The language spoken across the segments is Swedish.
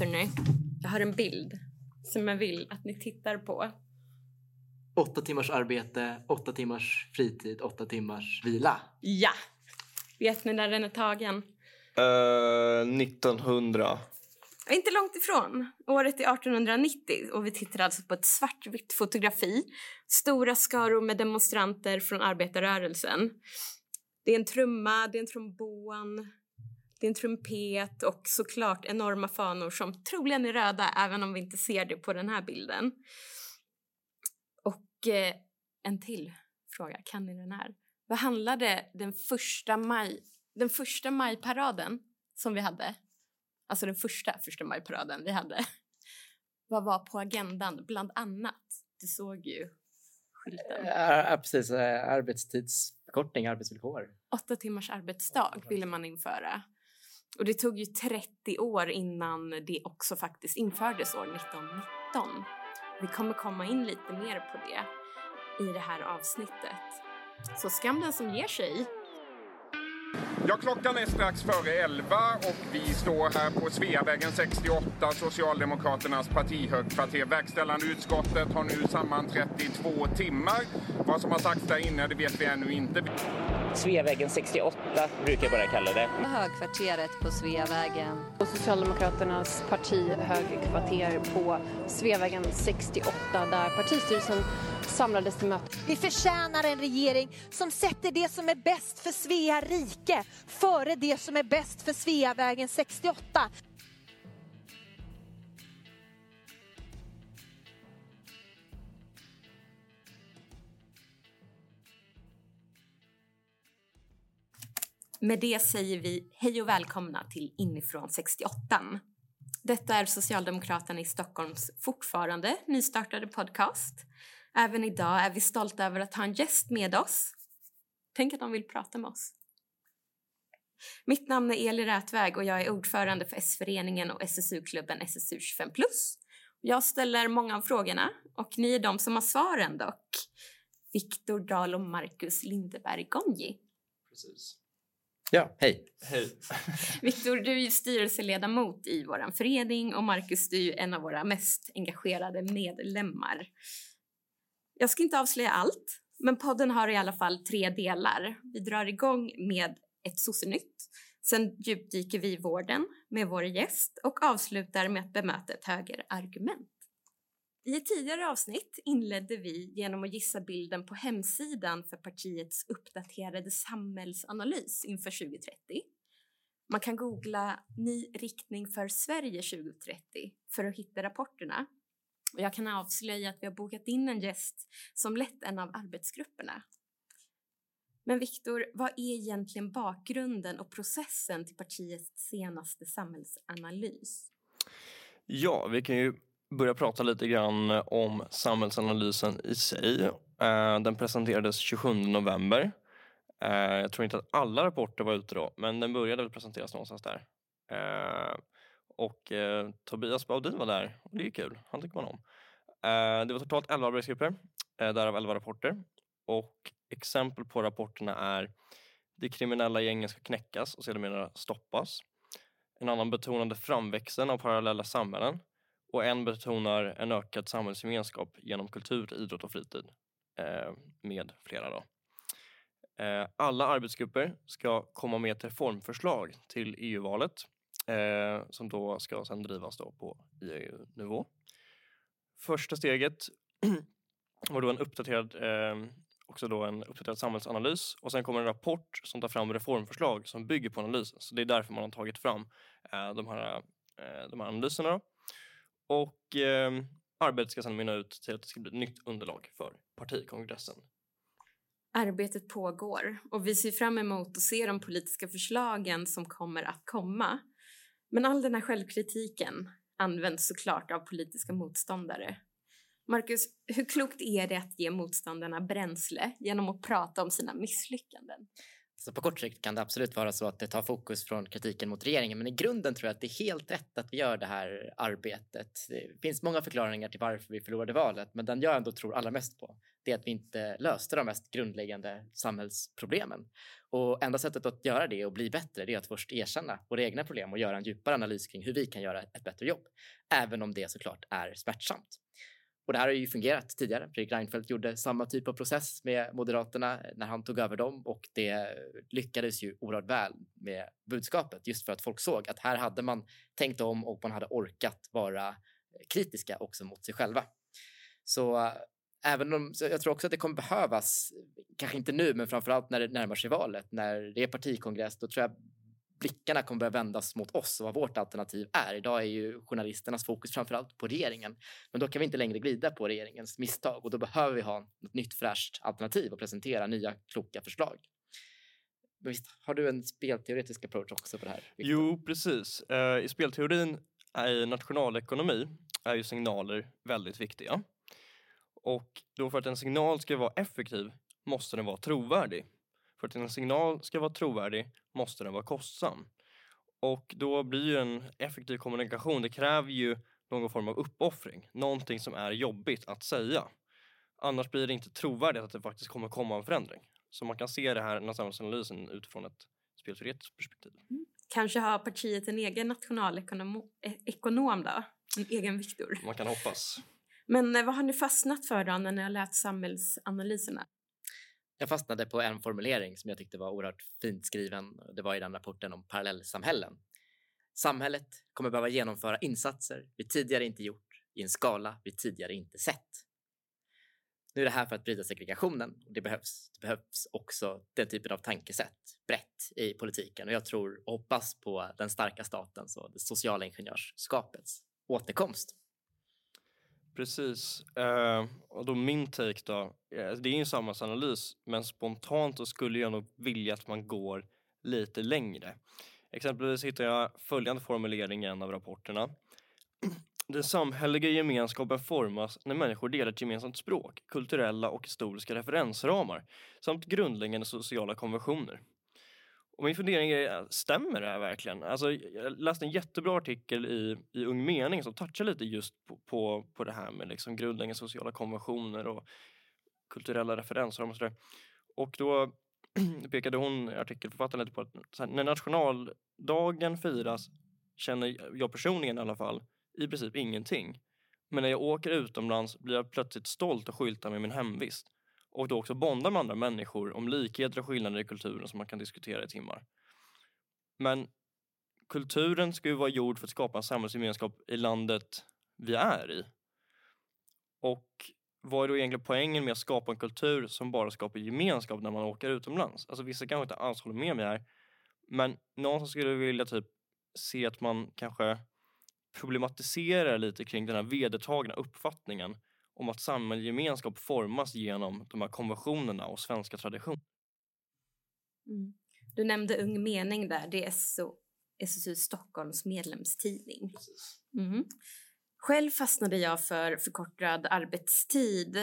hörni. Jag har en bild som jag vill att ni tittar på. Åtta timmars arbete, åtta timmars fritid, åtta timmars vila. Ja! Vet ni när den är tagen? Uh, 1900. Inte långt ifrån. Året är 1890 och vi tittar alltså på ett svartvitt fotografi. Stora skaror med demonstranter från arbetarrörelsen. Det är en trumma, det är en trombon, det är en trumpet och såklart enorma fanor som troligen är röda även om vi inte ser det på den här bilden. Och eh, en till fråga, kan ni den här? Vad handlade den första, maj, den första majparaden som vi hade alltså den första första majparaden vi hade, vad var på agendan bland annat? Du såg ju skylten. Ja, precis. Arbetstidsförkortning, arbetsvillkor. Åtta timmars arbetsdag ville man införa. Och det tog ju 30 år innan det också faktiskt infördes år 1919. Vi kommer komma in lite mer på det i det här avsnittet. Så skam den som ger sig. Ja, klockan är strax före 11 och vi står här på Sveavägen 68, Socialdemokraternas partihögkvarter. Verkställande utskottet har nu sammanträtt i två timmar. Vad som har sagts där inne, det vet vi ännu inte. Sveavägen 68 brukar jag bara kalla det. Högkvarteret på Sveavägen. Och Socialdemokraternas partihögkvarter på Sveavägen 68 där partistyrelsen samlades till möte. Vi förtjänar en regering som sätter det som är bäst för Svea rike före det som är bäst för Sveavägen 68. Med det säger vi hej och välkomna till Inifrån 68. Detta är Socialdemokraterna i Stockholms fortfarande nystartade podcast. Även idag är vi stolta över att ha en gäst med oss. Tänk att de vill prata med oss. Mitt namn är Eli Rätväg och jag är ordförande för S-föreningen och SSU-klubben SSU 25 Jag ställer många av frågorna och ni är de som har svaren dock. Viktor Dahl och Marcus Lindeberg Gonji. Precis. Ja, hej. Hej. Viktor, du är styrelseledamot i vår förening och Marcus, du är en av våra mest engagerade medlemmar. Jag ska inte avslöja allt, men podden har i alla fall tre delar. Vi drar igång med ett sossenytt. Sen djupdyker vi i vården med vår gäst och avslutar med att bemöta ett högerargument. I ett tidigare avsnitt inledde vi genom att gissa bilden på hemsidan för partiets uppdaterade samhällsanalys inför 2030. Man kan googla “Ny riktning för Sverige 2030” för att hitta rapporterna. Och jag kan avslöja att vi har bokat in en gäst som lett en av arbetsgrupperna. Men Viktor, vad är egentligen bakgrunden och processen till partiets senaste samhällsanalys? Ja, vi kan ju börja prata lite grann om samhällsanalysen i sig. Eh, den presenterades 27 november. Eh, jag tror inte att alla rapporter var ute då, men den började väl presenteras någonstans där. Eh, och Tobias Baudin var där och det är kul, han tycker man om. Det var totalt 11 arbetsgrupper, därav 11 rapporter. Och exempel på rapporterna är De kriminella gängen ska knäckas och sedermera stoppas. En annan betonade framväxten av parallella samhällen och en betonar en ökad samhällsgemenskap genom kultur, idrott och fritid eh, med flera. Då. Eh, alla arbetsgrupper ska komma med ett reformförslag till EU-valet eh, som då ska sedan drivas då på EU-nivå. Första steget var då en uppdaterad eh, också då en uppdaterad samhällsanalys och sen kommer en rapport som tar fram reformförslag som bygger på analysen. Så det är därför man har tagit fram eh, de, här, eh, de här analyserna. Och eh, arbetet ska sedan mynna ut till att det ska bli ett nytt underlag för partikongressen. Arbetet pågår och vi ser fram emot att se de politiska förslagen som kommer att komma. Men all den här självkritiken används såklart av politiska motståndare. Marcus, hur klokt är det att ge motståndarna bränsle genom att prata om sina misslyckanden? Så på kort sikt kan det absolut vara så att det tar fokus från kritiken mot regeringen, men i grunden tror jag att det är helt rätt att vi gör det här arbetet. Det finns många förklaringar till varför vi förlorade valet, men den jag ändå tror allra mest på, det är att vi inte löste de mest grundläggande samhällsproblemen. Och enda sättet att göra det och bli bättre, det är att först erkänna våra egna problem och göra en djupare analys kring hur vi kan göra ett bättre jobb, även om det såklart är smärtsamt. Och det här har ju fungerat tidigare. Fredrik Reinfeldt gjorde samma typ av process med Moderaterna när han tog över dem och det lyckades ju oerhört väl med budskapet just för att folk såg att här hade man tänkt om och man hade orkat vara kritiska också mot sig själva. Så eh, även om så jag tror också att det kommer behövas, kanske inte nu, men framförallt när det närmar sig valet, när det är partikongress, då tror jag blickarna kommer börja vändas mot oss och vad vårt alternativ är. Idag är ju journalisternas fokus framförallt på regeringen, men då kan vi inte längre glida på regeringens misstag och då behöver vi ha ett nytt fräscht alternativ och presentera nya kloka förslag. Men visst, har du en spelteoretisk approach också på det här? Victor? Jo, precis. Eh, I spelteorin eh, i nationalekonomi är ju signaler väldigt viktiga. Och då för att en signal ska vara effektiv måste den vara trovärdig. För att en signal ska vara trovärdig måste den vara kostsam. Och då blir en effektiv kommunikation, det kräver ju någon form av uppoffring. Någonting som är jobbigt att säga. Annars blir det inte trovärdigt att det faktiskt kommer komma en förändring. Så man kan se det här, den här samhällsanalysen utifrån ett spelteoretiskt perspektiv. Mm. Kanske har partiet en egen nationalekonom e-, då? En egen Viktor? Man kan hoppas. Men eh, vad har ni fastnat för då när ni har läst samhällsanalyserna? Jag fastnade på en formulering som jag tyckte var oerhört fint skriven. Det var i den rapporten om parallellsamhällen. Samhället kommer behöva genomföra insatser vi tidigare inte gjort i en skala vi tidigare inte sett. Nu är det här för att bryta segregationen och det behövs. Det behövs också den typen av tankesätt brett i politiken och jag tror och hoppas på den starka statens och det sociala ingenjörskapets återkomst. Precis. Uh, och då min take då. Eh, det är ju en samhällsanalys men spontant så skulle jag nog vilja att man går lite längre. Exempelvis hittar jag följande formulering i en av rapporterna. Den samhälleliga gemenskapen formas när människor delar ett gemensamt språk, kulturella och historiska referensramar samt grundläggande sociala konventioner. Och min fundering är, stämmer det här verkligen? Alltså, jag läste en jättebra artikel i, i Ung Mening som touchar lite just på, på, på det här med liksom grundläggande sociala konventioner och kulturella referenser och sådär. Och då pekade hon, artikelförfattaren, lite på att här, när nationaldagen firas känner jag personligen i alla fall i princip ingenting. Men när jag åker utomlands blir jag plötsligt stolt och skyltar med min hemvist och då också bonda med andra människor om likheter och skillnader i kulturen som man kan diskutera i timmar. Men kulturen ska ju vara gjord för att skapa en samhällsgemenskap i landet vi är i. Och vad är då egentligen poängen med att skapa en kultur som bara skapar gemenskap när man åker utomlands? Alltså vissa kanske inte alls håller med mig här. Men någon som skulle vilja typ se att man kanske problematiserar lite kring den här vedertagna uppfattningen om att samhällsgemenskap formas genom de här konventionerna och svenska traditioner. Mm. Du nämnde Ung Mening där, det är SO, SSU Stockholms medlemstidning. Mm. Själv fastnade jag för förkortad arbetstid.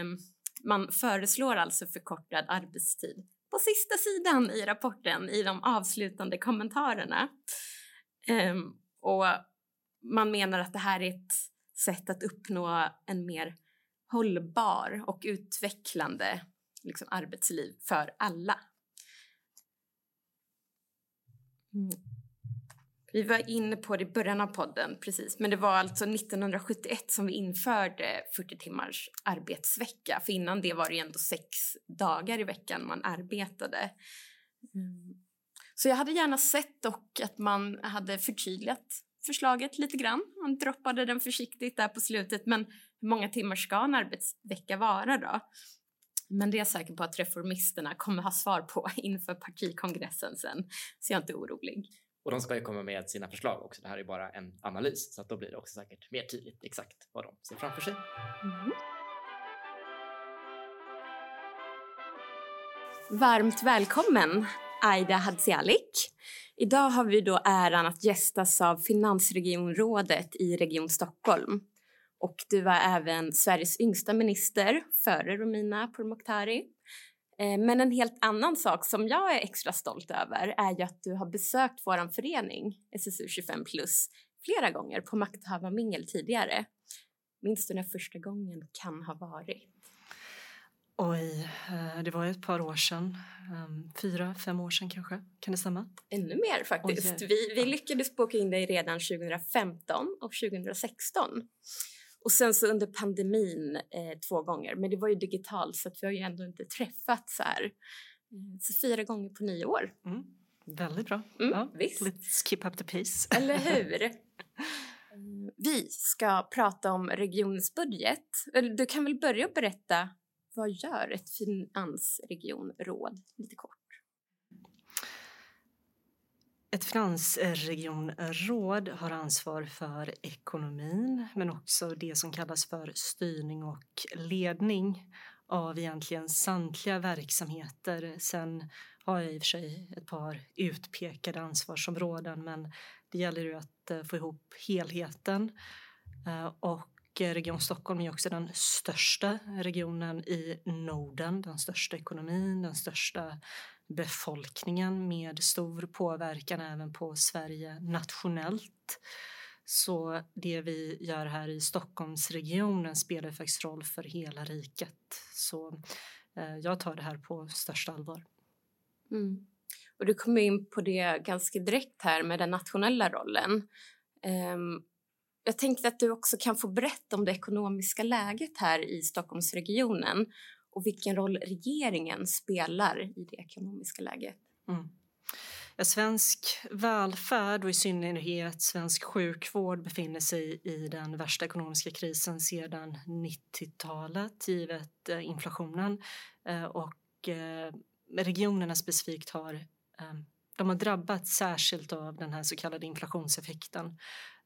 Um, man föreslår alltså förkortad arbetstid på sista sidan i rapporten i de avslutande kommentarerna. Um, och man menar att det här är ett sätt att uppnå en mer hållbar och utvecklande liksom, arbetsliv för alla. Mm. Vi var inne på det i början av podden, precis. Men det var alltså 1971 som vi införde 40 timmars arbetsvecka. För innan det var det ändå sex dagar i veckan man arbetade. Mm. Så jag hade gärna sett dock att man hade förtydligat förslaget lite grann. Han droppade den försiktigt där på slutet. Men hur många timmar ska en arbetsvecka vara då? Men det är jag säker på att reformisterna kommer ha svar på inför partikongressen sen. Så jag är inte orolig. Och de ska ju komma med sina förslag också. Det här är bara en analys så att då blir det också säkert mer tydligt exakt vad de ser framför sig. Mm. Varmt välkommen Aida Hadzialic. Idag har vi då äran att gästas av Finansregionrådet i Region Stockholm. Och du var även Sveriges yngsta minister före Romina Pourmokhtari. Eh, men en helt annan sak som jag är extra stolt över är ju att du har besökt vår förening SSU 25 plus flera gånger på makthavarmingel tidigare. Minns du när första gången kan ha varit? Oj, eh, det var ett par år sedan. Ehm, fyra, fem år sedan kanske. Kan det stämma? Ännu mer faktiskt. Oj. Vi, vi lyckades boka in dig redan 2015 och 2016. Och sen så under pandemin eh, två gånger, men det var ju digitalt så vi har ju ändå inte träffats så här. Mm, Så fyra gånger på nio år. Mm. Väldigt bra. Mm, ja. visst. Let's keep up the pace. Eller hur? Mm, Vi ska prata om regionens budget. Du kan väl börja berätta vad gör ett finansregionråd lite kort? Ett finansregionråd har ansvar för ekonomin men också det som kallas för styrning och ledning av egentligen samtliga verksamheter. Sen har jag i och för sig ett par utpekade ansvarsområden men det gäller ju att eh, få ihop helheten. Eh, och och Region Stockholm är också den största regionen i Norden, den största ekonomin, den största befolkningen med stor påverkan även på Sverige nationellt. Så det vi gör här i Stockholmsregionen spelar faktiskt roll för hela riket. Så eh, jag tar det här på största allvar. Mm. Och du kom in på det ganska direkt här med den nationella rollen. Ehm, jag tänkte att du också kan få berätta om det ekonomiska läget här i Stockholmsregionen och vilken roll regeringen spelar i det ekonomiska läget. Mm. Ja, svensk välfärd och i synnerhet svensk sjukvård befinner sig i den värsta ekonomiska krisen sedan 90-talet givet eh, inflationen. Eh, och eh, regionerna specifikt har ehm, de har drabbats särskilt av den här så kallade inflationseffekten.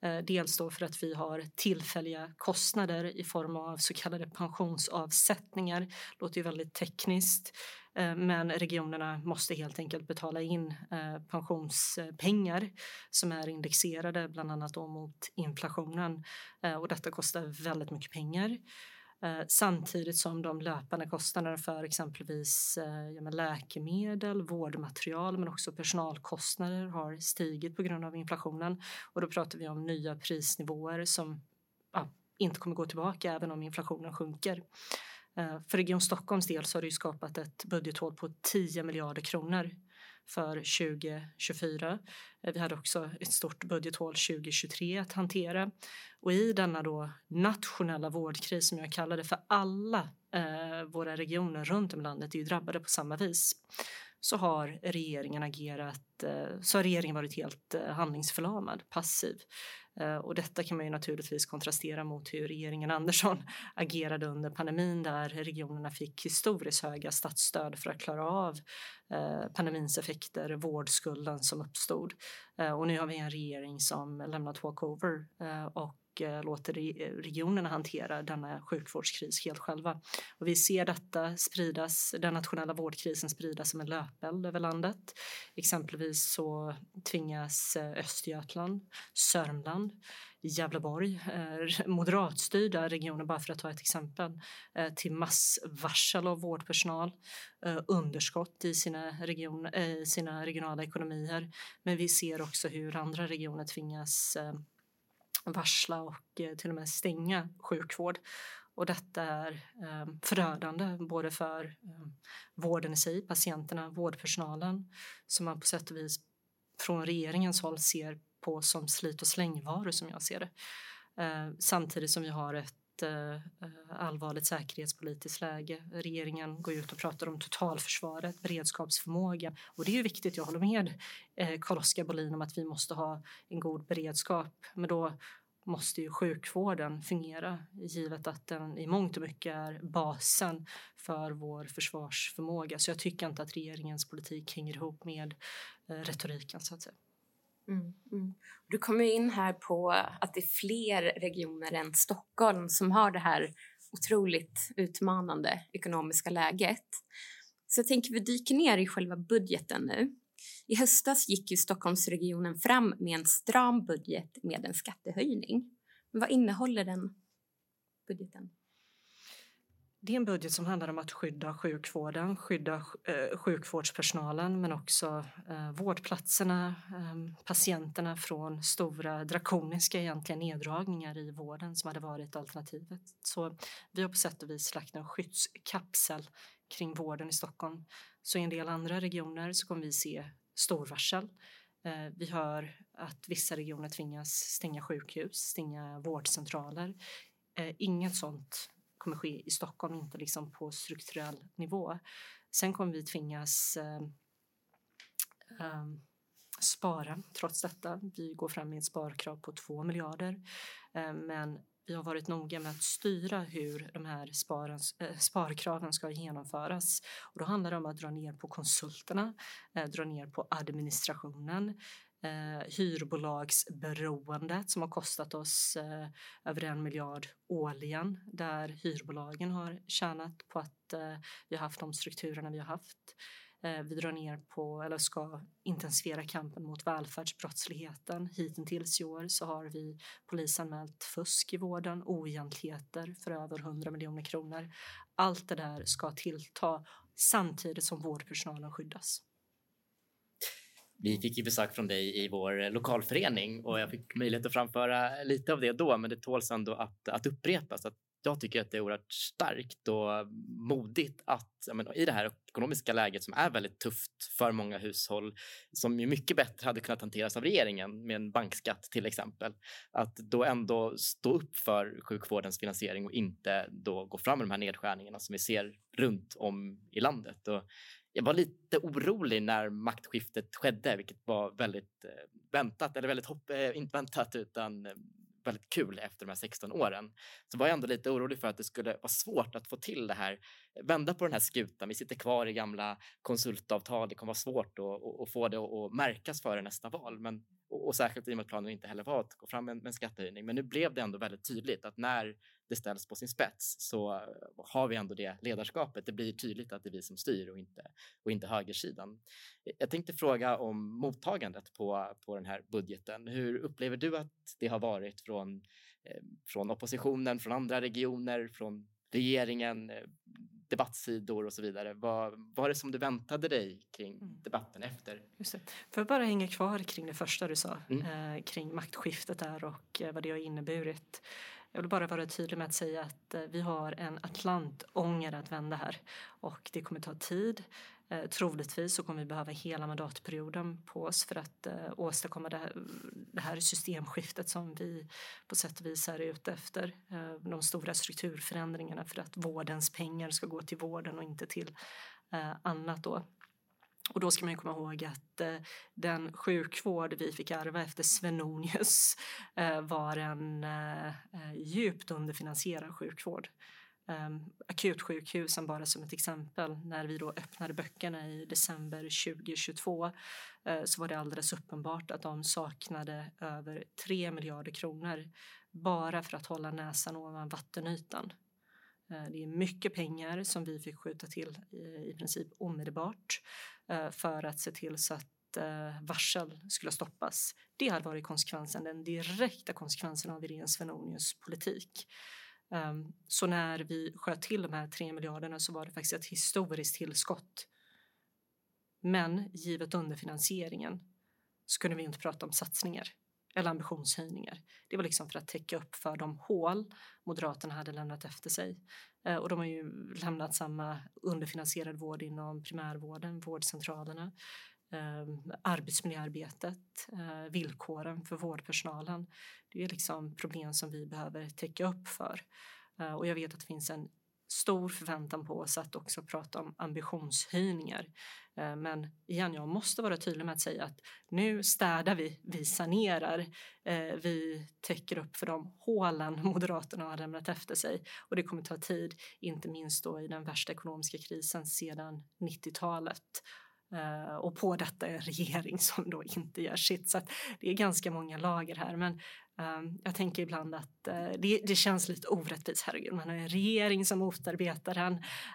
Eh, dels då för att vi har tillfälliga kostnader i form av så kallade pensionsavsättningar. låter ju väldigt tekniskt. Eh, men regionerna måste helt enkelt betala in eh, pensionspengar som är indexerade bland annat då mot inflationen. Och detta kostar väldigt mycket pengar. Eh, samtidigt som de löpande kostnaderna för exempelvis eh, ja, läkemedel, vårdmaterial men också personalkostnader har stigit på grund av inflationen. Och då pratar vi om nya prisnivåer som ja, inte kommer gå tillbaka även om inflationen sjunker. Eh, För Region Stockholms del så har det ju skapat ett budgethål på 10 miljarder kronor för 2024. Eh, vi hade också ett stort budgethål 2023 att hantera. Och i denna då nationella vårdkris som jag kallar det för alla eh, våra regioner runt om i landet är ju drabbade på samma vis så har regeringen agerat, eh, så har regeringen varit helt eh, handlingsförlamad, passiv. Eh, och detta kan man ju naturligtvis kontrastera mot hur regeringen Andersson agerade under pandemin där regionerna fick historiskt höga statsstöd för att klara av eh, pandemins effekter, vårdskulden som uppstod. Eh, och nu har vi en regering som lämnat walkover och och låter regionerna hantera denna sjukvårdskris helt själva. Och vi ser detta spridas, den nationella vårdkrisen spridas som en löpeld över landet. Exempelvis så tvingas eh, Östergötland, Sörmland, Gävleborg, eh, moderatstyrda regioner bara för att ta ett exempel, till massvarsel av vårdpersonal, underskott i sina, region, sina regionala ekonomier. Men vi ser också hur andra regioner tvingas varsla och eh, till och med stänga sjukvård. Och detta är ehm, förödande både för ehm, vården i sig, patienterna, vårdpersonalen som man på sätt och vis från regeringens håll ser på som slit och slängvaror som jag ser det. Eh, samtidigt som vi har ett eh, allvarligt säkerhetspolitiskt läge. Regeringen går ut och pratar om totalförsvaret, beredskapsförmåga och det är ju viktigt. Jag håller med eh, Carl-Oskar Bolin om att vi måste ha en god beredskap, men då måste ju sjukvården fungera givet att den i mångt och mycket är basen för vår försvarsförmåga. Så jag tycker inte att regeringens politik hänger ihop med eh, retoriken så att säga. Mm, mm. Du kommer in här på att det är fler regioner än Stockholm som har det här otroligt utmanande ekonomiska läget. Så jag tänker vi dyker ner i själva budgeten nu. I höstas gick ju Stockholmsregionen fram med en stram budget med en skattehöjning. Men vad innehåller den budgeten? Det är en budget som handlar om att skydda sjukvården, skydda eh, sjukvårdspersonalen men också eh, vårdplatserna, ehm, patienterna från stora drakoniska egentligen neddragningar i vården som hade varit alternativet. Så vi har på sätt och vis lagt en skyddskapsel kring vården i Stockholm. Så i en del andra regioner så kommer vi se storvarsel. Eh, vi hör att vissa regioner tvingas stänga sjukhus, stänga vårdcentraler. Inget sånt kommer ske i Stockholm, inte liksom på strukturell nivå. Sen kommer vi tvingas eh, eh, spara trots detta. Vi går fram med ett sparkrav på 2 miljarder. Eh, men vi har varit noga med att styra hur de här sparens, eh, sparkraven ska genomföras. Och då handlar det om att dra ner på konsulterna, eh, dra ner på administrationen, eh, hyrbolagsberoendet som har kostat oss eh, över en miljard årligen där hyrbolagen har tjänat på att eh, vi har haft de strukturerna vi har haft. Eh, vi drar ner på, eller ska intensifiera kampen mot välfärdsbrottsligheten. Hittills i år så har vi polisanmält fusk i vården, oegentligheter för över 100 miljoner kronor. Allt det där ska tillta samtidigt som vårdpersonalen skyddas. Vi fick ju besök från dig i vår eh, lokalförening och jag fick möjlighet att framföra lite av det då, men det tåls ändå att, att upprepas. Att jag tycker att det är oerhört starkt och modigt att menar, i det här ekonomiska läget som är väldigt tufft för många hushåll som ju mycket bättre hade kunnat hanteras av regeringen med en bankskatt till exempel. Att då ändå stå upp för sjukvårdens finansiering och inte då gå fram med de här nedskärningarna som vi ser runt om i landet. Och jag var lite orolig när maktskiftet skedde, vilket var väldigt eh, väntat, eller väldigt hopp, eh, inte väntat utan eh, väldigt kul efter de här 16 åren. Så var jag ändå lite orolig för att det skulle vara svårt att få till det här, vända på den här skutan. Vi sitter kvar i gamla konsultavtal. Det kommer vara svårt att, att få det att märkas före nästa val. Men, och, och särskilt i och med att planen inte heller var att gå fram med, med en skattehöjning. Men nu blev det ändå väldigt tydligt att när det ställs på sin spets så har vi ändå det ledarskapet. Det blir tydligt att det är vi som styr och inte, och inte högersidan. Jag tänkte fråga om mottagandet på, på den här budgeten. Hur upplever du att det har varit från, eh, från oppositionen, från andra regioner, från regeringen, eh, debattsidor och så vidare. Vad var det som du väntade dig kring mm. debatten efter? Just det. Jag bara hänga kvar kring det första du sa mm. eh, kring maktskiftet där och eh, vad det har inneburit. Jag vill bara vara tydlig med att säga att eh, vi har en Atlantånger att vända här och det kommer ta tid. Eh, troligtvis så kommer vi behöva hela mandatperioden på oss för att eh, åstadkomma det här, det här systemskiftet som vi på sätt och vis är ute efter. De stora strukturförändringarna för att vårdens pengar ska gå till vården och inte till annat då. Och då ska man komma ihåg att eh, den sjukvård vi fick ärva efter Svenonius eh, var en eh, eh djupt underfinansierad sjukvård. Eh, akutsjukhusen bara som ett exempel. När vi då öppnade böckerna i december 2022 eh, så var det alldeles uppenbart att de saknade över 3 miljarder kronor bara för att hålla näsan ovan vattenytan. Eh, det är mycket pengar som vi fick skjuta till i, princip omedelbart. Eh, för att se till så att eh, varsel skulle stoppas. Det hade varit konsekvensen, den direkta konsekvensen av Irene Svenonius politik. Ehm, så när vi sköt till de här 3 miljarderna så var det faktiskt ett historiskt tillskott. Men givet underfinansieringen så kunde vi inte prata om satsningar eller ambitionshöjningar. Det var liksom för att täcka upp för de hål Moderaterna hade lämnat efter sig. Eh, och de har ju lämnat samma underfinansierad vård inom primärvården, vårdcentralerna, ehm, arbetsmiljöarbetet, eh, villkoren för vårdpersonalen. Det är liksom problem som vi behöver täcka upp för. Eh, och jag vet att det finns en stor förväntan på oss att också prata om ambitionshöjningar. Eh, men igen, jag måste vara tydlig med att säga att nu städar vi, vi sanerar, eh, vi täcker upp för de hålen Moderaterna har lämnat efter sig och det kommer ta tid, inte minst då i den värsta ekonomiska krisen sedan 90-talet. Eh, och på detta en regering som då inte gör sitt. Så det är ganska många lager här. Men ehm, jag tänker ibland att eh, det, det, känns lite orättvist. Herregud, man har en regering som motarbetar den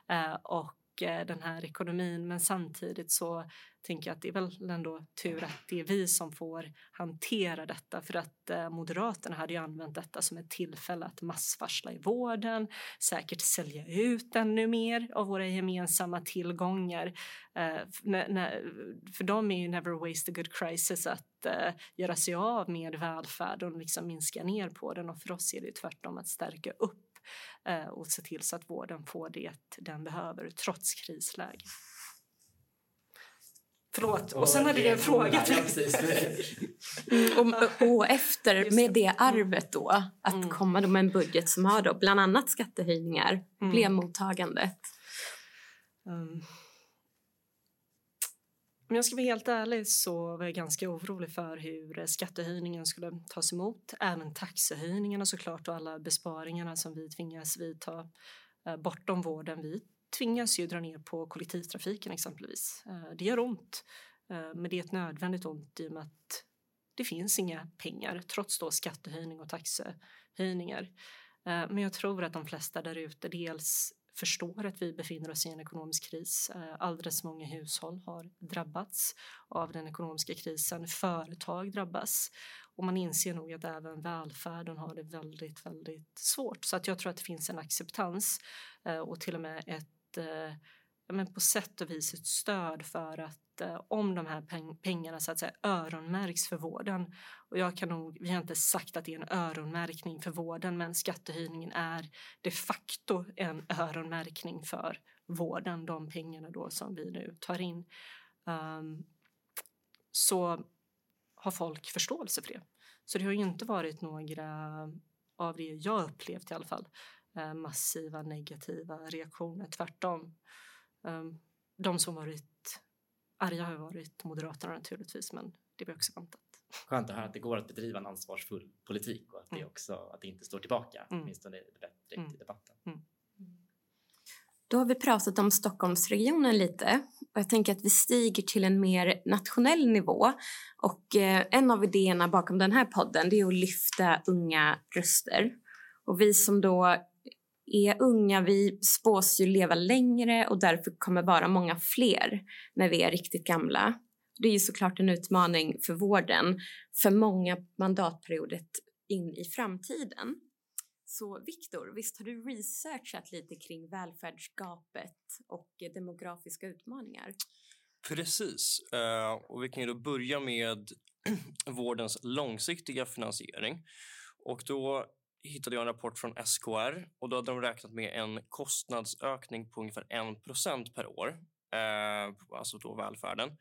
eh, och Eh, den här ekonomin men samtidigt så tänker jag att det är väl ändå tur att det är vi som får hantera detta för att eh, Moderaterna hade ju använt detta som ett tillfälle att massvarsla i vården, säkert sälja ut ännu mer av våra gemensamma tillgångar. Eh, för dem är ju never waste a good crisis att göra sig av med välfärden och liksom minska ner på den och för oss är det tvärtom att stärka upp och se till så att vården får det den behöver trots krisläge. Förlåt. Och sen hade du en fråga till mm, och, och, efter, med det arvet då, att mm. komma då med en budget som har då bland annat skattehöjningar, mm. blev mottagandet? Um. Om jag ska vara helt ärlig så var jag ganska orolig för hur eh, skattehöjningen skulle tas emot. Även taxehöjningarna såklart och alla besparingarna som vi tvingas vidta eh, bortom vården. Vi tvingas ju dra ner på kollektivtrafiken exempelvis. Eh, det gör ont, men det är ett nödvändigt ont i och med att det finns inga pengar trots då skattehöjning och taxehöjningar. Men jag tror att de flesta där ute dels förstår att vi befinner oss i en ekonomisk kris. Eh, alldeles många hushåll har drabbats av den ekonomiska krisen. Företag drabbas och man inser nog att även välfärden har det väldigt, väldigt svårt. Så att jag tror att det finns en acceptans eh, och till och med ett eh, men på sätt och vis ett stöd för att eh, om de här peng pengarna så att säga öronmärks för vården. Och jag kan nog, vi har inte sagt att det är en öronmärkning för vården men skattehöjningen är de facto en öronmärkning för vården, de pengarna då som vi nu tar in. Um, så har folk förståelse för det. Så det har ju inte varit några av det jag upplevt i alla fall eh, massiva negativa reaktioner. Tvärtom. Ehm, de som varit arga har varit Moderaterna naturligtvis, men det var också väntat. Skönt att höra att det går att bedriva en ansvarsfull politik och att det, mm. också, att det inte står tillbaka, mm. åtminstone direkt mm. i debatten. Mm. Då har vi pratat om Stockholmsregionen lite och jag tänker att vi stiger till en mer nationell nivå. Och eh, en av idéerna bakom den här podden det är att lyfta unga röster. Och vi som då är unga, vi spås ju leva längre och därför kommer vara många fler när vi är riktigt gamla. Det är ju såklart en utmaning för vården för många mandatperioder in i framtiden. Så Viktor, visst har du researchat lite kring välfärdsgapet och demografiska utmaningar? Precis, eh, och vi kan ju då börja med vårdens långsiktiga finansiering. Och då hittade jag en rapport från SKR och då hade de räknat med en kostnadsökning på ungefär 1% per år, eh, alltså då välfärden,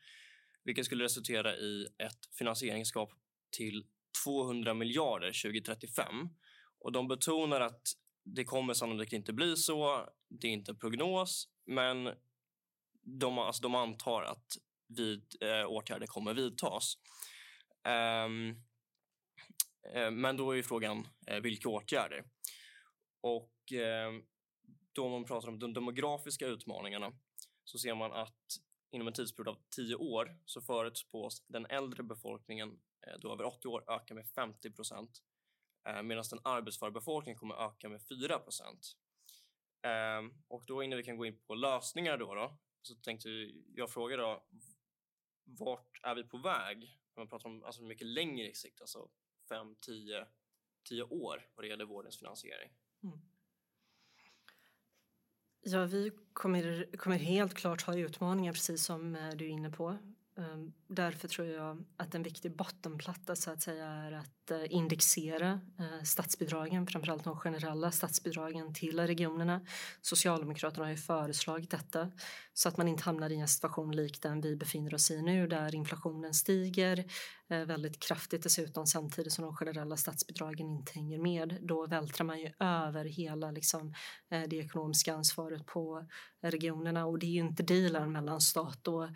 vilket skulle resultera i ett finansieringsgap till 200 miljarder 2035. Och de betonar att det kommer sannolikt inte bli så, det är inte en prognos, men de, alltså de antar att vid, eh, åtgärder kommer vidtas. Um, Eh, Eh, men då är frågan eh, vilka åtgärder? Och eh, då man pratar om de demografiska utmaningarna så ser man att inom en tidsperiod av 10 år så förutspås den äldre befolkningen då över 80 år öka med 50 procent medan den arbetsföra befolkningen kommer öka med 4 procent. Ehm, och då innan vi kan gå in på lösningar då, då så tänkte jag fråga då vart är vi på väg? När man pratar om alltså mycket längre sikt, alltså fem, tio, tio år vad det gäller vårdens finansiering. Mm. Ja, vi kommer, kommer helt klart ha utmaningar precis som eh, du är inne på. Ehm, därför tror jag att en viktig bottenplatta så att säga är att eh, indexera eh, statsbidragen, framförallt de generella statsbidragen till regionerna. Socialdemokraterna har ju föreslagit detta så att man inte hamnar i en situation lik den vi befinner oss i nu där inflationen stiger eh, väldigt kraftigt dessutom samtidigt som de generella statsbidragen inte hänger med. Då vältrar man ju över hela liksom, det ekonomiska ansvaret på regionerna och det är ju inte dealen mellan stat och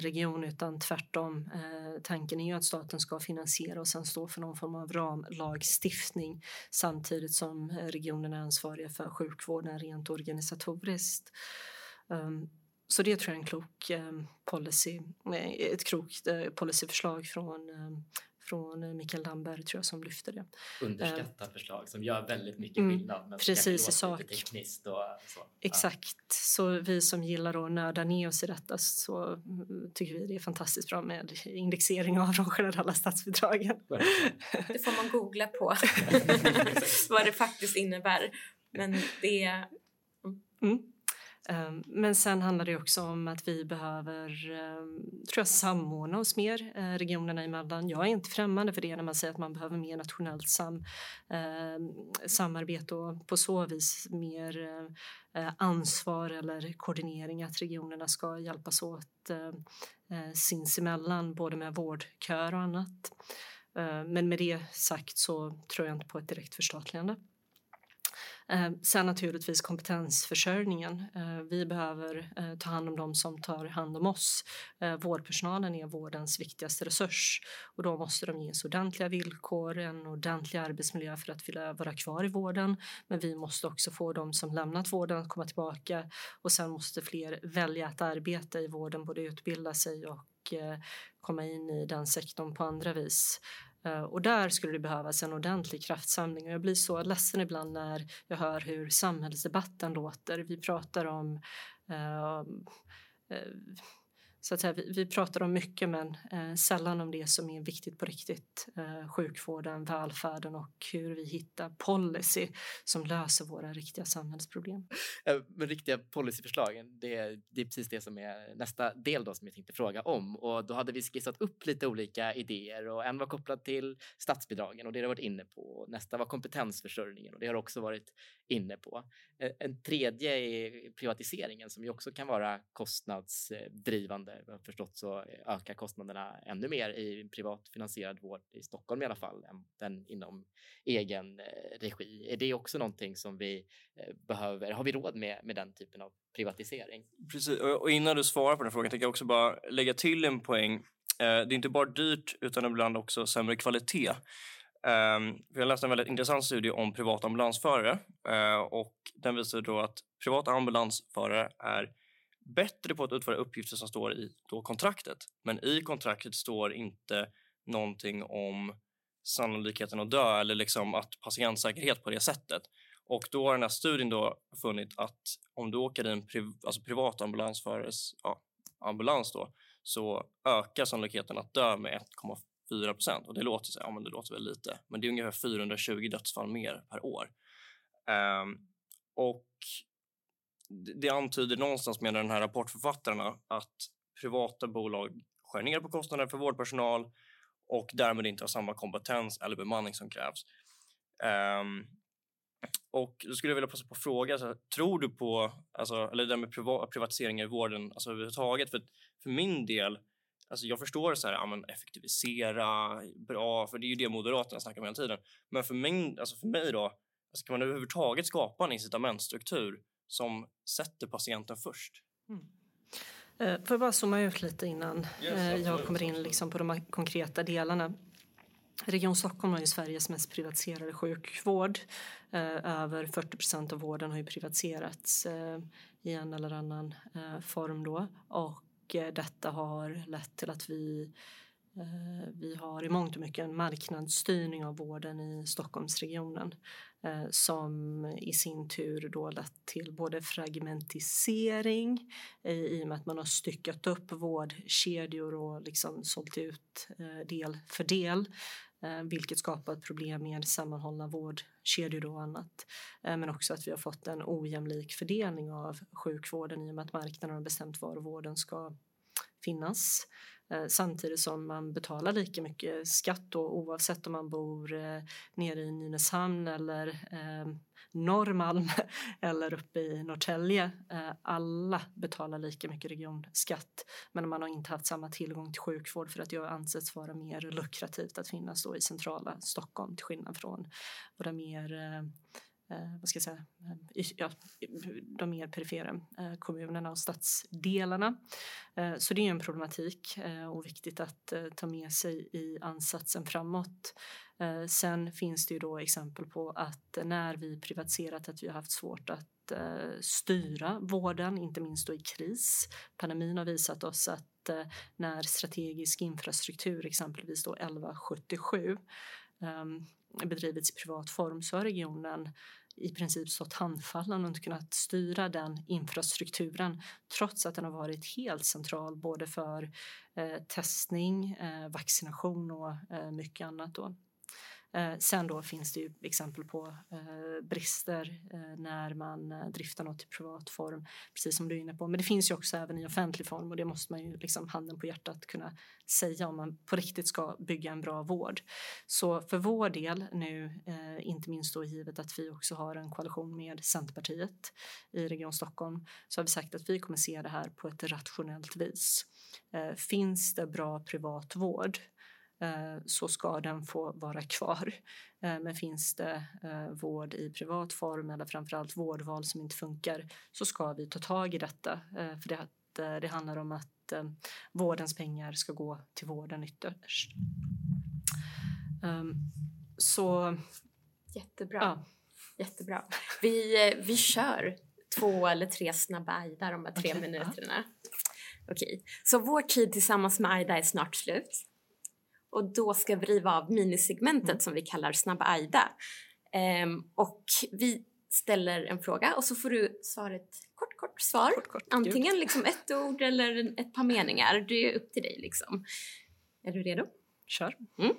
region utan tvärtom. Eh, tanken är ju att staten ska finansiera och sen stå för någon form av ramlagstiftning samtidigt som eh, regionerna är ansvariga för sjukvården rent organisatoriskt. Um, så det tror jag är en klok ehm, policy, eh, ett klokt eh, policyförslag från, ehm, från Mikael Damberg tror jag som lyfter det. Underskattat förslag som gör väldigt mycket mm, skillnad. Men precis i sak. Tekniskt och så. Exakt. Ja. Så vi som gillar att nörda ner oss i detta så mm, tycker vi det är fantastiskt bra med indexering av de generella statsbidragen. Det får man googla på vad det faktiskt innebär. Men det... Mm. Ehm, men sen handlar det också om att vi behöver ehm, tror jag, samordna oss mer eh, regionerna emellan. Jag är inte främmande för det när man säger att man behöver mer nationellt sam, ehm, samarbete och på så vis mer eh, eh, ansvar eller koordinering att regionerna ska hjälpas åt sinsemellan både med vårdköer och annat. Men med det sagt så tror jag inte på ett direkt förstatligande. Eh, sen naturligtvis kompetensförsörjningen. Eh, vi behöver eh, ta hand om dem som tar hand om oss. Ehm, vårdpersonalen är vårdens viktigaste resurs och då måste de ges ordentliga villkor, en ordentlig arbetsmiljö för att vilja vara kvar i vården. Men vi måste också få dem som lämnat vården att komma tillbaka och sen måste fler välja att arbeta i vården, både utbilda sig och eh, komma in i den sektorn på andra vis. Eh, och där skulle det behövas en ordentlig kraftsamling och jag blir så ledsen ibland när jag hör hur samhällsdebatten låter. Vi pratar om uh, uh, så att säga, vi, vi pratar om mycket men eh, sällan om det som är viktigt på riktigt. Eh, sjukvården, välfärden och hur vi hittar policy som löser våra riktiga samhällsproblem. Eh, men riktiga policyförslagen, det, det är precis det som är nästa del då som jag tänkte fråga om. Och då hade vi skissat upp lite olika idéer och en var kopplad till statsbidragen och det har varit inne på. Nästa var kompetensförsörjningen och det har också varit inne på. Eh, en tredje är privatiseringen som ju också kan vara kostnadsdrivande. Jag har förstått så ökar kostnaderna ännu mer i privat finansierad vård i Stockholm i alla fall än inom egen eh, regi. Är det också någonting som vi eh, behöver? Har vi råd med, med den typen av privatisering? Precis, och innan du svarar på den frågan tänker jag också bara lägga till en poäng. Eh, det är inte bara dyrt utan ibland också sämre kvalitet. Ehm, um, jag läste en väldigt intressant studie om privata ambulansförare uh, och den visar då att privata ambulansförare är bättre på att utföra uppgifter som står i då kontraktet. Men i kontraktet står inte någonting om sannolikheten att dö eller liksom att patientsäkerhet på det sättet. Och då har den här studien då funnit att om du åker i en priv alltså privat ambulansförares ja, ambulans då så ökar sannolikheten att dö med 1,4 procent. Och det låter, så, ja, men det låter väl lite, men det är ungefär 420 dödsfall mer per år. Um, och det antyder någonstans med den här rapportförfattarna att privata bolag skär ner på kostnader för vårdpersonal och därmed inte har samma kompetens eller bemanning som krävs. Um, och då skulle jag vilja passa på att fråga, så här, tror du på, alltså, eller det där med priva privatiseringar i vården alltså, överhuvudtaget? För, för min del Alltså jag förstår så här, ja, men effektivisera, bra, för det är ju det Moderaterna snackar om hela tiden. Men för mig, alltså för mig då, alltså kan man överhuvudtaget skapa en incitamentstruktur som sätter patienten först? Mm. Eh, får jag bara zooma ut lite innan yes, jag kommer in liksom på de konkreta delarna. Region Stockholm har ju Sveriges mest privatiserade sjukvård. Eh, över 40 procent av vården har ju privatiserats eh, i en eller annan form då. Och Eh, detta har lett till att vi eh, vi har i mångt och mycket en marknadsstyrning av vården i Stockholmsregionen eh, Eh, som i sin tur då lett till både fragmentisering eh, i och med att man har styckat upp vårdkedjor och liksom sålt ut eh, del för del vilket skapat problem med sammanhållna vårdkedjor och annat. Men också att vi har fått en ojämlik fördelning av sjukvården i och med att marknaden har bestämt var vården ska finnas. Eh, samtidigt som man betalar lika mycket skatt då, oavsett om man bor eh, nere i Nynäshamn eller ehm, Norrmalm eller uppe i Norrtälje. Eh, alla betalar lika mycket regionskatt men man har inte haft samma tillgång till sjukvård för att det har ansetts vara mer lukrativt att finnas då i centrala Stockholm till skillnad från våra mer eh, Eh, vad ska jag säga, eh, ja, de mer perifera eh, kommunerna och stadsdelarna. Så det är en problematik och viktigt att ta med sig i ansatsen framåt. Sen finns det ju då exempel på att när vi privatiserat att vi har haft svårt att styra vården, inte minst då i kris. Pandemin har visat oss att när strategisk infrastruktur, exempelvis då 1177, bedrivits i privat form så har regionen i princip stått handfallen och inte kunnat styra den infrastrukturen trots att den har varit helt central både för eh, testning, eh, vaccination och eh, mycket annat. Då. Eh, sen då finns det ju exempel på eh, brister eh, när man eh, driftar något i privat form, precis som du är inne på. Men det finns ju också även i offentlig form och det måste man ju liksom handen på hjärtat kunna säga om man på riktigt ska bygga en bra vård. Så för vår del nu, eh, inte minst då givet att vi också har en koalition med Centerpartiet i Region Stockholm, så har vi sagt att vi kommer se det här på ett rationellt vis. Eh, finns det bra privat vård så ska den få vara kvar. Eh, men finns det eh, vård i privat form eller framförallt vårdval som inte funkar så ska vi ta tag i detta. För det, det handlar om att vårdens pengar ska gå till vården ytterst. Ehm, så... Jättebra. Ja. Jättebra. Vi, vi kör två eller tre snabba Aida de här tre okay. minuterna. Okej, okay. så vår tid tillsammans med Aida är snart slut och då ska vi riva av minisegmentet mm. som vi kallar Snabba Aida. Um, och vi ställer en fråga och så får du svara ett kort, kort svar. Kort, kort, Antingen gud. liksom ett ord eller ett par meningar. Det är upp till dig. Liksom. Är du redo? Kör. Mm.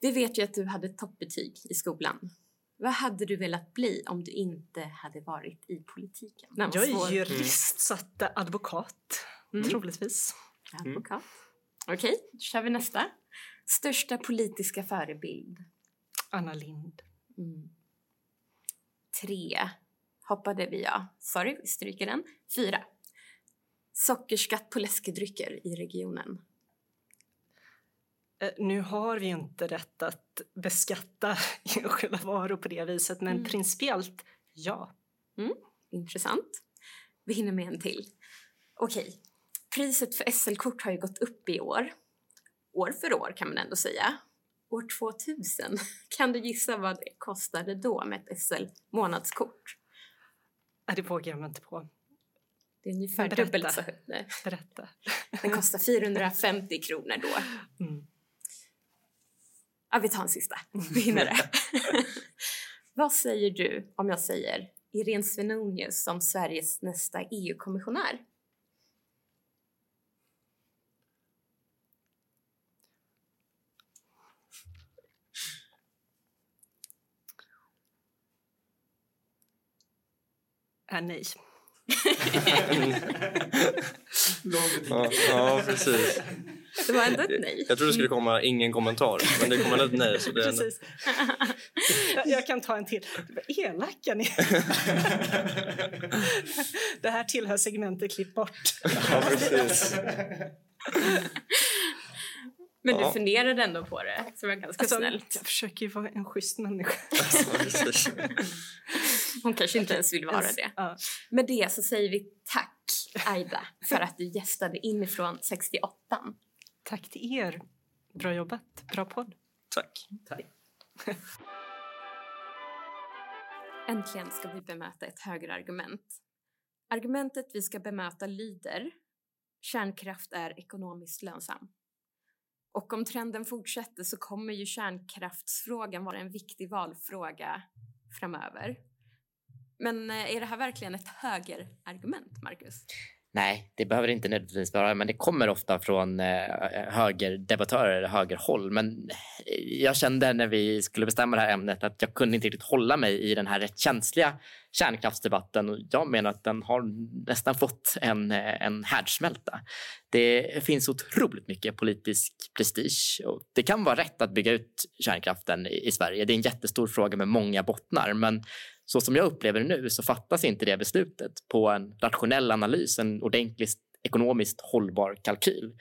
Vi vet ju att du hade toppbetyg i skolan. Vad hade du velat bli om du inte hade varit i politiken? Jag är jurist, så att advokat, mm. troligtvis. Advokat. Okej, okay, då kör vi nästa. Största politiska förebild? Anna Lind. Mm. Tre. Hoppade vi, ja. Sorry, vi stryker den. Fyra. Sockerskatt på läskedrycker i regionen. Eh, nu har vi inte rätt att beskatta enskilda varor på det viset, men mm. principiellt ja. Mm. Intressant. Vi hinner med en till. Okej, priset för SL-kort har ju gått upp i år år för år kan man ändå säga. År 2000, kan du gissa vad det kostade då med ett SL månadskort? Nej, det vågar jag mig inte på. Det är ungefär Berätta. dubbelt så högt. Berätta. Den kostar 450 kronor då. Mm. Ja, vi tar en sista. Vi hinner det. vad säger du om jag säger Irene Svenonius som Sveriges nästa EU-kommissionär? Är nej. ja, ja, precis. Det var ändå ett nej. Jag trodde det skulle komma ingen kommentar, men det kom ändå ett nej. Så det ändå... Precis. Jag kan ta en till. Elaka ni Det här tillhör segmentet Klipp bort. Ja, precis. Men du funderade ändå på det, så var ganska alltså, snällt. Jag försöker ju vara en schysst människa. Hon kanske inte ens vill vara det. Ja. Med det så säger vi tack, Aida, för att du gästade inifrån 68. Tack till er. Bra jobbat. Bra podd. Tack. tack. Äntligen ska vi bemöta ett högerargument. Argumentet vi ska bemöta lyder kärnkraft är ekonomiskt lönsam. Och om trenden fortsätter så kommer ju kärnkraftsfrågan vara en viktig valfråga framöver. Men eh, är det här verkligen ett högerargument, Marcus? Nej, det behöver det inte nödvändigtvis vara, men det kommer ofta från eh, högerdebattörer eller högerhåll. Men eh, jag kände när vi skulle bestämma det här ämnet att jag kunde inte riktigt hålla mig i den här rätt känsliga kärnkraftsdebatten. Och jag menar att den har nästan fått en, eh, en härdsmälta. Det finns otroligt mycket politisk prestige och det kan vara rätt att bygga ut kärnkraften i, i Sverige. Det är en jättestor fråga med många bottnar, men så som jag upplever det nu så fattas inte det beslutet på en rationell analys, en ordentligt ekonomiskt hållbar kalkyl.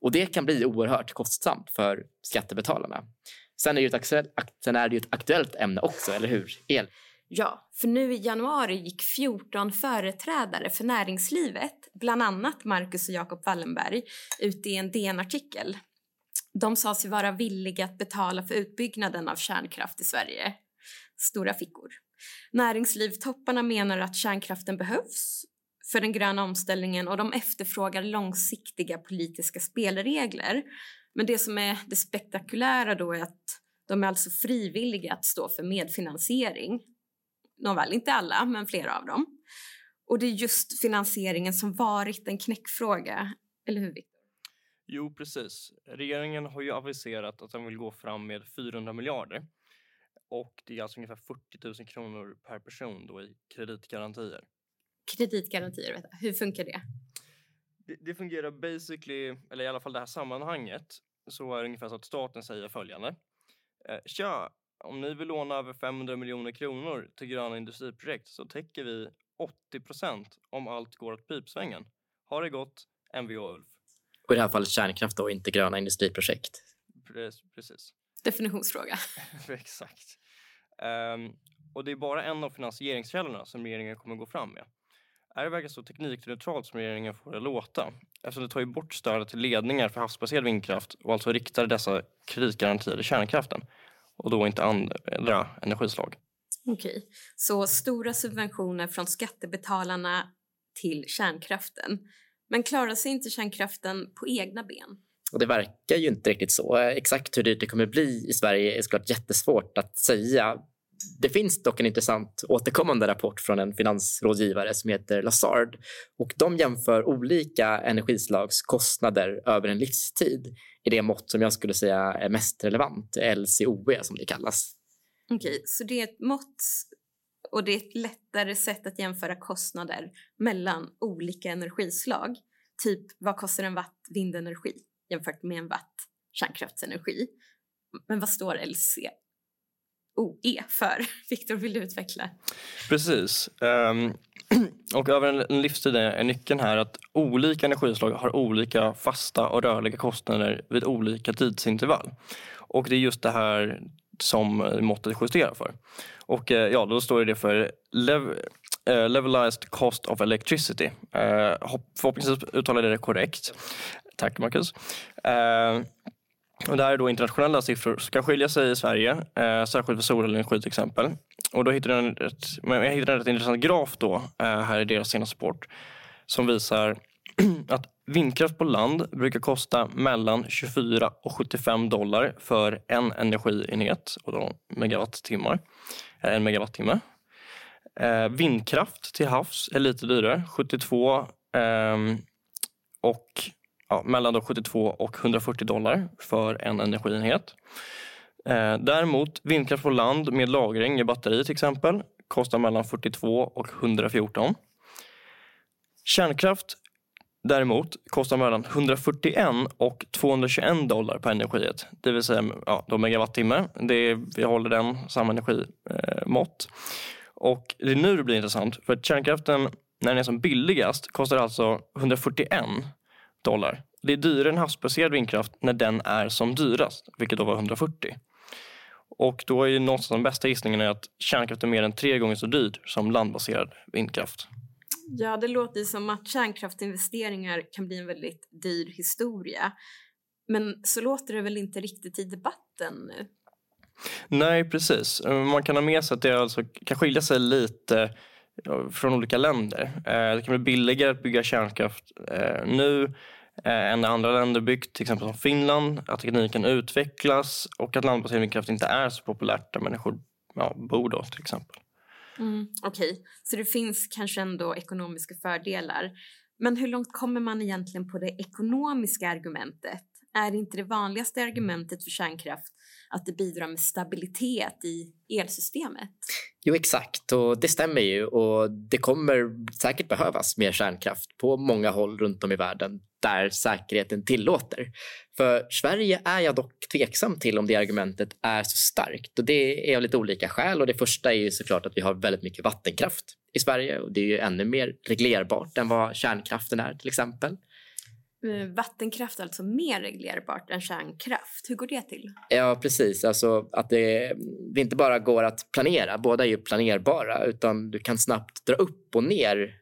Och det kan bli oerhört kostsamt för skattebetalarna. Sen är, det ett sen är det ett aktuellt ämne också, eller hur? El. Ja, för nu i januari gick 14 företrädare för näringslivet, bland annat Marcus och Jacob Wallenberg, ut i en DN-artikel. De sa sig vara villiga att betala för utbyggnaden av kärnkraft i Sverige. Stora fickor. Näringslivstopparna menar att kärnkraften behövs för den gröna omställningen och de efterfrågar långsiktiga politiska spelregler. Men det som är det spektakulära då är att de är alltså frivilliga att stå för medfinansiering. Nåväl, inte alla, men flera av dem. Och det är just finansieringen som varit en knäckfråga, eller hur Victor? Jo, precis. Regeringen har ju aviserat att den vill gå fram med 400 miljarder. Och det är alltså ungefär 40 000 kronor per person då i kreditgarantier. Kreditgarantier, vet jag. hur funkar det? det? Det fungerar basically, eller i alla fall det här sammanhanget, så är det ungefär så att staten säger följande. Eh, Tja, om ni vill låna över 500 miljoner kronor till gröna industriprojekt så täcker vi 80 procent om allt går åt pipsvängen. Ha det gott, Mvh Ulf. Och i det här fallet kärnkraft och inte gröna industriprojekt. Precis. Definitionsfråga. Exakt. Um, och det är bara en av finansieringskällorna som regeringen kommer gå fram med. Är det verkligen så teknikneutralt som regeringen får det låta? Eftersom det tar ju bort stödet till ledningar för havsbaserad vindkraft och alltså riktar dessa kreditgarantier till kärnkraften och då inte andra energislag. Okej, så stora subventioner från skattebetalarna till kärnkraften. Men klarar sig inte kärnkraften på egna ben? Och det verkar ju inte riktigt så. Exakt hur dyrt det kommer bli i Sverige är såklart jättesvårt att säga. Det finns dock en intressant återkommande rapport från en finansrådgivare som heter Lazard och de jämför olika energislags kostnader över en livstid i det mått som jag skulle säga är mest relevant, LCOE som det kallas. Okej, så det är ett mått och det är ett lättare sätt att jämföra kostnader mellan olika energislag. Typ vad kostar en watt vindenergi jämfört med en watt kärnkraftsenergi. Men vad står LCOE för? Viktor, vill du utveckla? Precis. Um, och över en livstid är nyckeln här att olika energislag har olika fasta och rörliga kostnader vid olika tidsintervall. Och det är just det här som eh, måttet justerar för. Och eh, ja, då står det för lev uh, levelized cost of electricity. Uh, förhoppningsvis uttalade jag det korrekt. Tack Marcus. Eh, och det här är då internationella siffror som kan skilja sig i Sverige, eh, särskilt för solenergi till exempel. Och då hittade jag en rätt, jag hittade en rätt intressant graf då, eh, här i deras senaste rapport som visar att vindkraft på land brukar kosta mellan 24 och 75 dollar för en energienhet, och då megawattimmar, eh, en megawattimme. Eh, vindkraft till havs är lite dyrare, 72 eh, och ja, mellan då 72 och 140 dollar för en energienhet. Eh, däremot vindkraft på land med lagring i batteri till exempel kostar mellan 42 och 114. Kärnkraft däremot kostar mellan 141 och 221 dollar per energiet. Det vill säga ja, då megawattimme. Det är, vi håller den samma energimått. Eh, och det är nu det blir intressant. För att kärnkraften när den är som billigast kostar alltså 141 dollar. Det är dyrare än havsbaserad vindkraft när den är som dyrast, vilket då var 140. Och då är ju någonstans den bästa gissningen att kärnkraft är mer än tre gånger så dyr som landbaserad vindkraft. Ja, det låter som att kärnkraftinvesteringar kan bli en väldigt dyr historia. Men så låter det väl inte riktigt i debatten nu? Nej, precis. Man kan ha med sig att det alltså kan skilja sig lite från olika länder. Eh, det kan bli billigare att bygga kärnkraft eh, nu eh, än när andra länder byggt, till exempel som Finland, att tekniken utvecklas och att landbaserad vindkraft inte är så populärt där människor ja, bor då till exempel. Mm, Okej, okay. så det finns kanske ändå ekonomiska fördelar. Men hur långt kommer man egentligen på det ekonomiska argumentet? Är inte det vanligaste argumentet för kärnkraft att det bidrar med stabilitet i elsystemet? Jo, exakt. Och det stämmer ju. Och det kommer säkert behövas mer kärnkraft på många håll runt om i världen där säkerheten tillåter. För Sverige är jag dock tveksam till om det argumentet är så starkt. Och det är av lite olika skäl. Och det första är ju såklart att vi har väldigt mycket vattenkraft i Sverige. Och det är ju ännu mer reglerbart än vad kärnkraften är till exempel. Eh, vattenkraft är alltså mer reglerbart än kärnkraft. Hur går det till? Ja, precis. Alltså att det, det inte bara går att planera, båda är ju planerbara, utan du kan snabbt dra upp och ner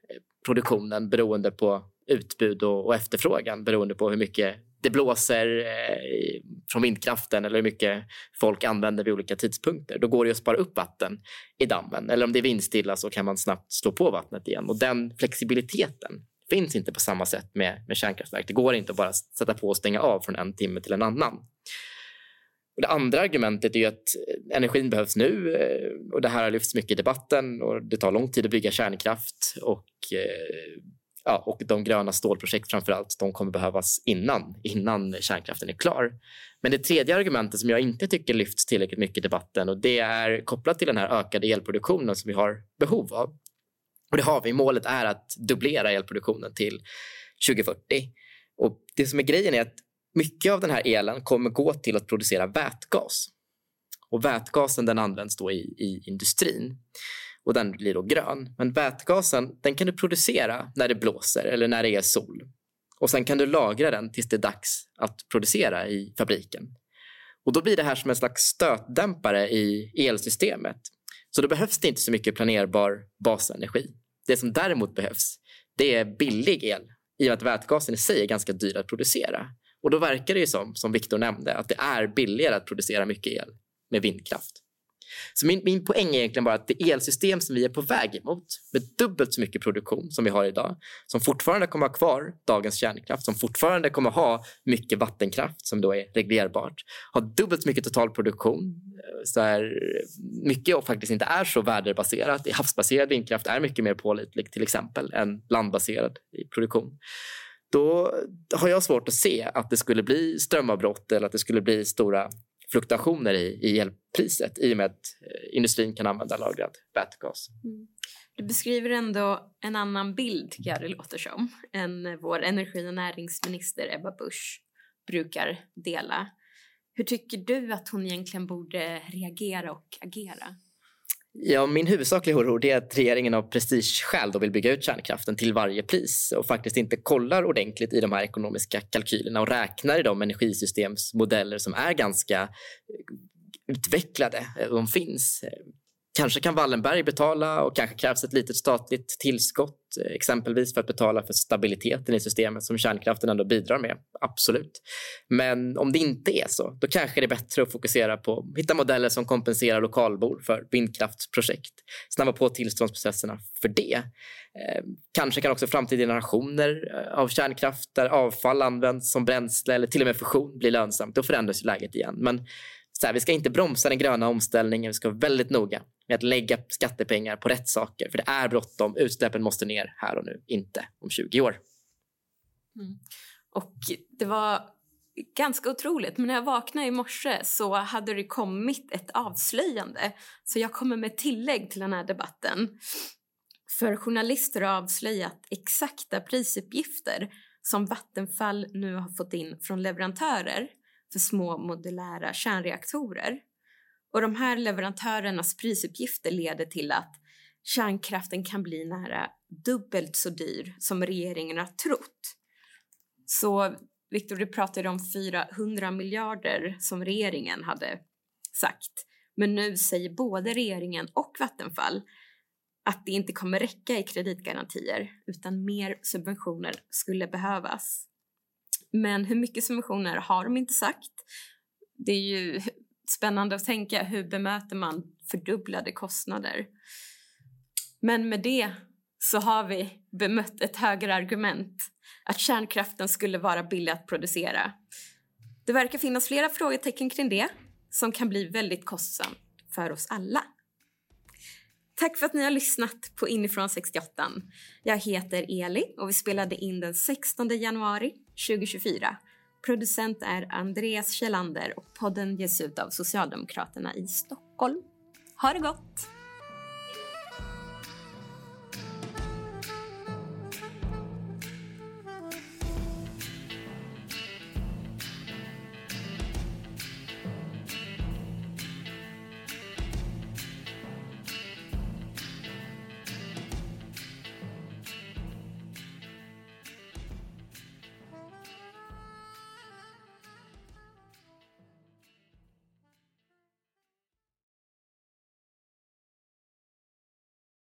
produktionen beroende på utbud och, och efterfrågan, beroende på hur mycket det blåser eh, från vindkraften eller hur mycket folk använder vid olika tidpunkter. Då går det att spara upp vatten i dammen. Eller om det är vindstilla så kan man snabbt slå på vattnet igen. Och den flexibiliteten finns inte på samma sätt med, med kärnkraftverk. Det går inte att bara sätta på och stänga av från en timme till en annan. Det andra argumentet är att eh, energin behövs nu eh, och det här har lyfts mycket i debatten och det tar lång tid att bygga kärnkraft och eh, ja, och de gröna stålprojekt framför allt, de kommer behövas innan, innan kärnkraften är klar. Men det tredje argumentet som jag inte tycker lyfts tillräckligt mycket i debatten och det är kopplat till den här ökade elproduktionen som vi har behov av. Och det har vi. Målet är att dubblera elproduktionen till 2040. Och det som är grejen är att mycket av den här elen kommer gå till att producera vätgas. Och vätgasen den används då i, i industrin och den blir då grön. Men vätgasen den kan du producera när det blåser eller när det är sol. Och sen kan du lagra den tills det är dags att producera i fabriken. Och då blir det här som en slags stötdämpare i elsystemet. Så då behövs det inte så mycket planerbar basenergi. Det som däremot behövs, det är billig el i och med att vätgasen i sig är ganska dyr att producera. Och då verkar det ju som, som Viktor nämnde, att det är billigare att producera mycket el med vindkraft. Så min, min poäng är egentligen bara att det elsystem som vi är på väg emot med dubbelt så mycket produktion som vi har idag, som fortfarande kommer ha kvar dagens kärnkraft, som fortfarande kommer ha mycket vattenkraft som då är reglerbart, har dubbelt så mycket totalproduktion, eh, så är mycket och faktiskt inte är så väderbaserat. Havsbaserad vindkraft är mycket mer pålitlig till exempel än landbaserad produktion då har jag svårt att se att det skulle bli strömavbrott eller att det skulle bli stora fluktuationer i, i elpriset i och med att eh, industrin kan använda lagrad vätgas. Mm. Du beskriver ändå en annan bild, tycker jag det låter som, än vår energi och näringsminister Ebba Busch brukar dela. Hur tycker du att hon egentligen borde reagera och agera? Ja, min huvudsakliga oro är att regeringen av prestigeskäl då vill bygga ut kärnkraften till varje pris och faktiskt inte kollar ordentligt i de här ekonomiska kalkylerna och räknar i de energisystemsmodeller som är ganska utvecklade. De finns. Kanske kan Wallenberg betala och kanske krävs ett litet statligt tillskott eh, exempelvis för att betala för stabiliteten i systemet som kärnkraften ändå bidrar med. Absolut. Men om det inte är så, då kanske det är bättre att fokusera på att hitta modeller som kompenserar lokalbor för vindkraftsprojekt. Snabba på tillståndsprocesserna för det. Eh, kanske kan också framtida generationer eh, av kärnkraft där avfall används som bränsle eller till och med fusion bli lönsamt. Då förändras läget igen. Men så här, vi ska inte bromsa den gröna omställningen. Vi ska vara väldigt noga med att lägga skattepengar på rätt saker. För det är bråttom. Utsläppen måste ner här och nu, inte om 20 år. Mm. Och det var ganska otroligt, men när jag vaknade i morse så hade det kommit ett avslöjande. Så jag kommer med tillägg till den här debatten. För journalister har avslöjat exakta prisuppgifter som Vattenfall nu har fått in från leverantörer för små modulära kärnreaktorer. Och de här leverantörernas prisuppgifter leder till att kärnkraften kan bli nära dubbelt så dyr som regeringen har trott. Så Viktor, du pratade om 400 miljarder som regeringen hade sagt. Men nu säger både regeringen och Vattenfall att det inte kommer räcka i kreditgarantier utan mer subventioner skulle behövas. Men hur mycket subventioner har de inte sagt. Det är ju spännande att tänka hur bemöter man fördubblade kostnader. Men med det så har vi bemött ett högre argument, att kärnkraften skulle vara billig att producera. Det verkar finnas flera frågetecken kring det som kan bli väldigt kostsamt för oss alla. Tack för att ni har lyssnat på Inifrån 68. Jag heter Eli och vi spelade in den 16 januari 2024. Producent är Andreas Kjellander och podden ges ut av Socialdemokraterna i Stockholm. Ha det gott!